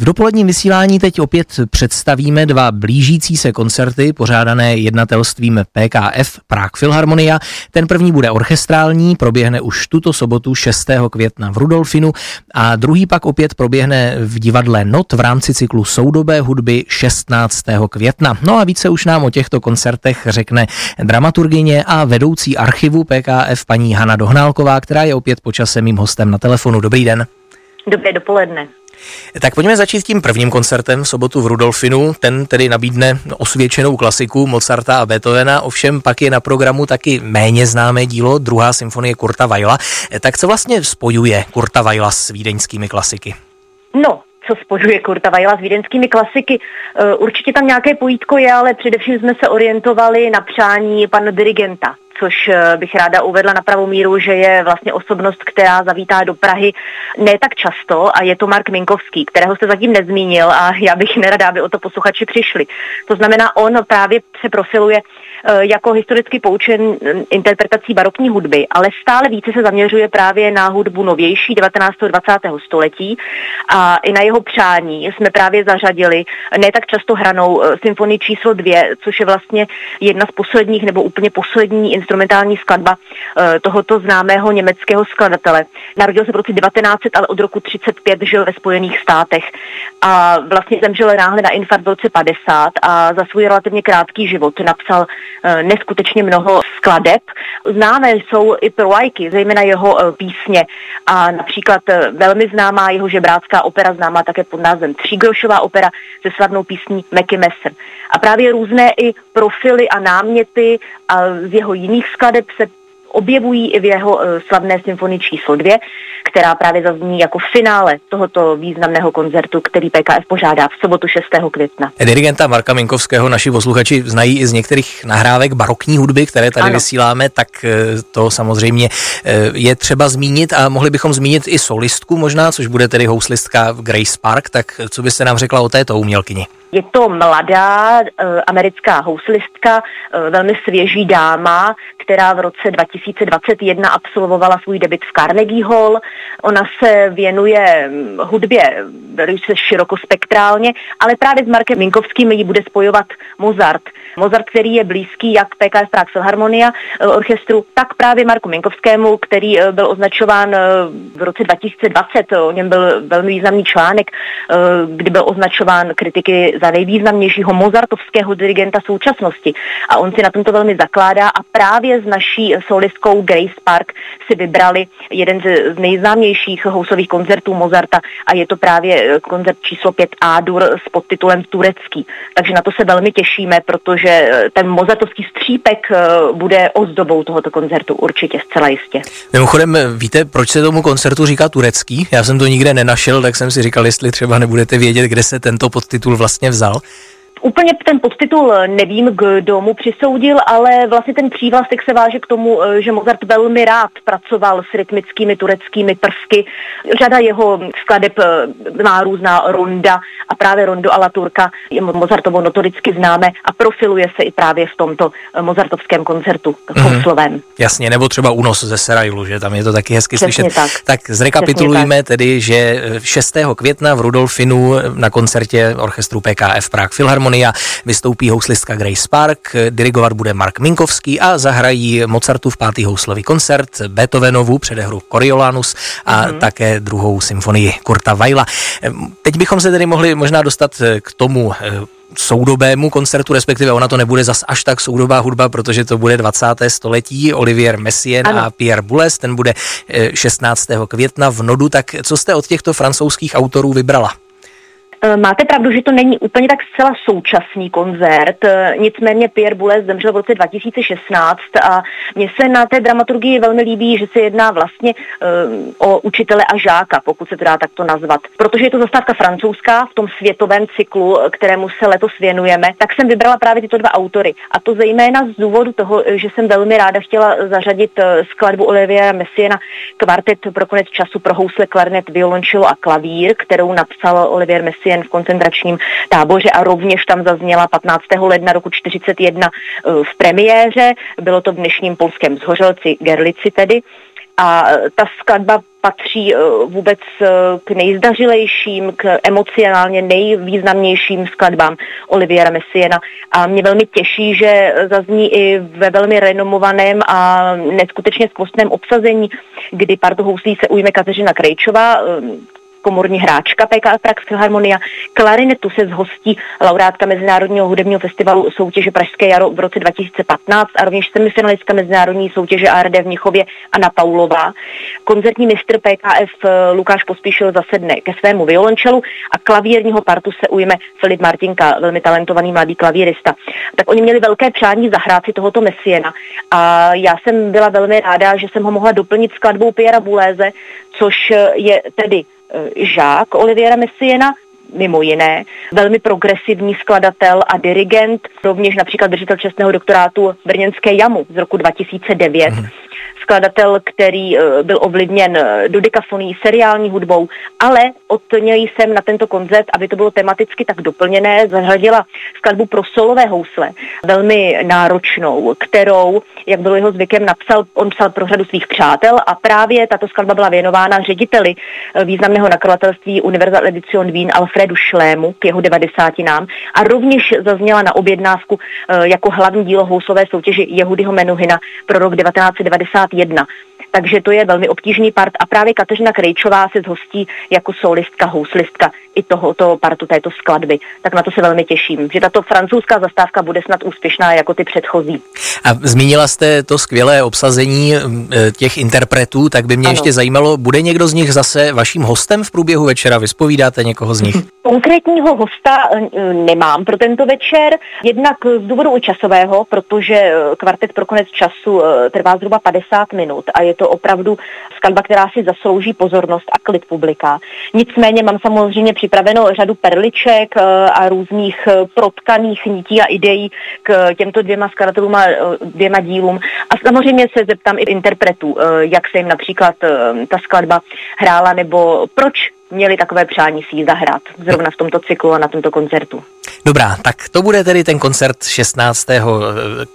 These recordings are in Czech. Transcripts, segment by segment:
V dopoledním vysílání teď opět představíme dva blížící se koncerty pořádané jednatelstvím PKF Prague Philharmonia. Ten první bude orchestrální, proběhne už tuto sobotu 6. května v Rudolfinu a druhý pak opět proběhne v divadle Not v rámci cyklu soudobé hudby 16. května. No a více už nám o těchto koncertech řekne dramaturgině a vedoucí archivu PKF paní Hana Dohnálková, která je opět počasem mým hostem na telefonu. Dobrý den. Dobré dopoledne. Tak pojďme začít tím prvním koncertem v sobotu v Rudolfinu. Ten tedy nabídne osvědčenou klasiku Mozarta a Beethovena, ovšem pak je na programu taky méně známé dílo, druhá symfonie Kurta Weila. Tak co vlastně spojuje Kurta Weila s vídeňskými klasiky? No, co spojuje Kurta Weila s vídeňskými klasiky. E, určitě tam nějaké pojítko je, ale především jsme se orientovali na přání pana dirigenta což eh, bych ráda uvedla na pravou míru, že je vlastně osobnost, která zavítá do Prahy ne tak často a je to Mark Minkovský, kterého jste zatím nezmínil a já bych nerada, aby o to posluchači přišli. To znamená, on právě se profiluje Eh, jako historicky poučen mm, interpretací barokní hudby, ale stále více se zaměřuje právě na hudbu novější 19. 20. století a i na jeho přání jsme právě zařadili ne tak často hranou eh, symfonii číslo dvě, což je vlastně jedna z posledních nebo úplně poslední instrumentální skladba eh, tohoto známého německého skladatele. Narodil se v roce 1900, ale od roku 35 žil ve Spojených státech a vlastně zemřel náhle na infarkt v roce 50 a za svůj relativně krátký život napsal Eh, neskutečně mnoho skladeb. Známé jsou i pro lajky, zejména jeho eh, písně a například velmi známá jeho žebrácká opera, známá také pod názvem Třígrošová opera se slavnou písní Meky Messer. A právě různé i profily a náměty a z jeho jiných skladeb se objevují i v jeho slavné symfonii číslo dvě, která právě zazní jako finále tohoto významného koncertu, který PKF pořádá v sobotu 6. května. Dirigenta Marka Minkovského naši posluchači znají i z některých nahrávek barokní hudby, které tady ano. vysíláme, tak eh, to samozřejmě eh, je třeba zmínit a mohli bychom zmínit i solistku možná, což bude tedy houslistka Grace Park, tak co byste nám řekla o této umělkyni? Je to mladá e, americká houslistka, e, velmi svěží dáma, která v roce 2021 absolvovala svůj debit v Carnegie Hall. Ona se věnuje hudbě velice širokospektrálně, ale právě s Markem Minkovským ji bude spojovat Mozart. Mozart, který je blízký jak PKF Prague Philharmonia e, orchestru, tak právě Marku Minkovskému, který byl označován v roce 2020, o něm byl velmi významný článek, kdy byl označován kritiky za nejvýznamnějšího mozartovského dirigenta současnosti. A on si na tomto velmi zakládá a právě s naší solistkou Grace Park si vybrali jeden z nejznámějších housových koncertů Mozarta a je to právě koncert číslo 5 A-dur s podtitulem Turecký. Takže na to se velmi těšíme, protože ten mozartovský střípek eh, bude ozdobou tohoto koncertu určitě zcela jistě. Mimochodem, víte, proč se tomu koncertu říká turecký? Já jsem to nikde nenašel, tak jsem si říkal, jestli třeba nebudete vědět, kde se tento podtitul vlastně If so, Úplně ten podtitul nevím, kdo mu přisoudil, ale vlastně ten přívlastek se váže k tomu, eh, že Mozart velmi rád pracoval s rytmickými tureckými prvky. Řada jeho skladeb eh, má různá ronda a právě rondo a turka je Mozartovo notoricky známe a profiluje se i právě v tomto eh, mozartovském koncertu mm-hmm. Jasně, nebo třeba únos ze Serajlu, že tam je to taky hezky Přesně slyšet. Tak, tak zrekapitulujeme tak. tedy, že 6. května v Rudolfinu na koncertě orchestru PKF Prague Philharmonie Sinfonia, vystoupí houslistka Grace Park, dirigovat bude Mark Minkovský a zahrají Mozartův pátý houslový koncert, Beethovenovu předehru Coriolanus a mm-hmm. také druhou symfonii Kurta Weila. Teď bychom se tedy mohli možná dostat k tomu eh, soudobému koncertu, respektive ona to nebude zas až tak soudobá hudba, protože to bude 20. století, Olivier Messien ano. a Pierre Boulez, ten bude 16. Eh, května v Nodu, tak co jste od těchto francouzských autorů vybrala? Eh, máte pravdu, že to není úplně tak zcela současný koncert, eh, nicméně Pierre Boulez zemřel v roce 2016 a mně se na té dramaturgii velmi líbí, že se jedná vlastně um, o učitele a žáka, pokud se to dá takto nazvat. Protože je to zastávka francouzská v tom světovém cyklu, kterému se letos věnujeme, tak jsem vybrala právě tyto dva autory. A to zejména z důvodu toho, že jsem velmi ráda chtěla zařadit skladbu Oliviera Messiena kvartet pro konec času pro housle, klarinet, violončelo a klavír, kterou napsal Olivier Messien jen v koncentračním táboře a rovněž tam zazněla 15. ledna roku 1941 eh, v premiéře. Bylo to v dnešním polském zhořelci Gerlici tedy. A ta skladba patří eh, vůbec eh, k nejzdařilejším, k emocionálně nejvýznamnějším skladbám Oliviera Messiena. A mě velmi těší, že zazní i ve velmi renomovaném a neskutečně skvostném obsazení, kdy partu houslí se ujme Kateřina Krejčová, komorní hráčka PKF Prax Filharmonia. Klarinetu se zhostí laureátka Mezinárodního hudebního festivalu soutěže Pražské jaro v roce 2015 a rovněž semifinalistka Mezinárodní soutěže ARD v Mnichově Anna Paulová. Koncertní mistr PKF eh, Lukáš Pospíšil zasedne ke svému violončelu a klavírního partu se ujme Filip Martinka, velmi talentovaný mladý klavírista. Tak oni měli velké přání zahrát si tohoto Messiena a já jsem byla velmi ráda, že jsem ho mohla doplnit skladbou Piera Buléze, což je tedy Eh, žák Oliviera Messiena, mimo jiné, velmi progresivní skladatel a dirigent, rovněž například držitel čestného doktorátu Brněnské jamu z roku 2009. Mm skladatel, který eh, byl ovlivněn eh, dodikafoní seriální hudbou, ale od něj jsem na tento koncert, aby to bylo tematicky tak doplněné, zahradila skladbu pro solové housle, velmi náročnou, kterou, jak bylo jeho zvykem, napsal, on psal pro řadu svých přátel a právě tato skladba byla věnována řediteli eh, významného nakladatelství Universal Edition Wien Alfredu Šlému k jeho devadesátinám a rovněž zazněla na objednávku jako hlavní dílo houslové soutěži Jehudyho Menuhina pro rok 1990 jedna Takže to je velmi obtížný part a právě Kateřina Krejčová se zhostí jako solistka, houslistka i tohoto partu této skladby. Tak na to se velmi těším, že tato francouzská zastávka bude snad úspěšná jako ty předchozí. A zmínila jste to skvělé obsazení e, těch interpretů, tak by mě ano. ještě zajímalo, bude někdo z nich zase vaším hostem v průběhu večera? Vyspovídáte někoho z nich? Konkrétního hosta e, nemám pro tento večer, jednak z důvodu časového, protože e, kvartet pro konec času trvá zhruba 50 minut a je to opravdu skladba, která si zaslouží pozornost a klid publika. Nicméně mám samozřejmě připraveno řadu perliček eh, a různých eh, protkaných nití a ideí k těmto dvěma skladatelům a eh, dvěma dílům. A samozřejmě se zeptám i interpretů, jak se jim například ta skladba hrála, nebo proč měli takové přání si ji zahrát zrovna v tomto cyklu a na tomto koncertu. Dobrá, tak to bude tedy ten koncert 16. Eh,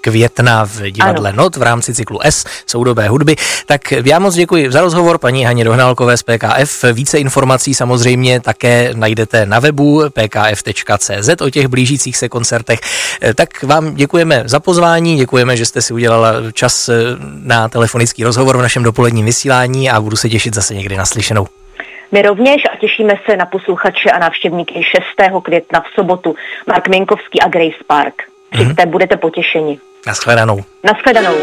května v divadle ano. Not v rámci cyklu S soudobé hudby. Tak já moc děkuji za rozhovor paní Haně Dohnálkové z PKF. Více informací samozřejmě také najdete na webu pkf.cz o těch blížících se koncertech. Eh, tak vám děkujeme za pozvání, děkujeme, že jste si udělala čas eh, na telefonický rozhovor v našem dopoledním vysílání a budu se těšit zase někdy naslyšenou. My rovněž a těšíme se na posluchače a návštěvníky 6. května v sobotu. Mark Minkovský a Grace Park. Přijďte, mm-hmm. budete potěšeni. Naschledanou. Naschledanou.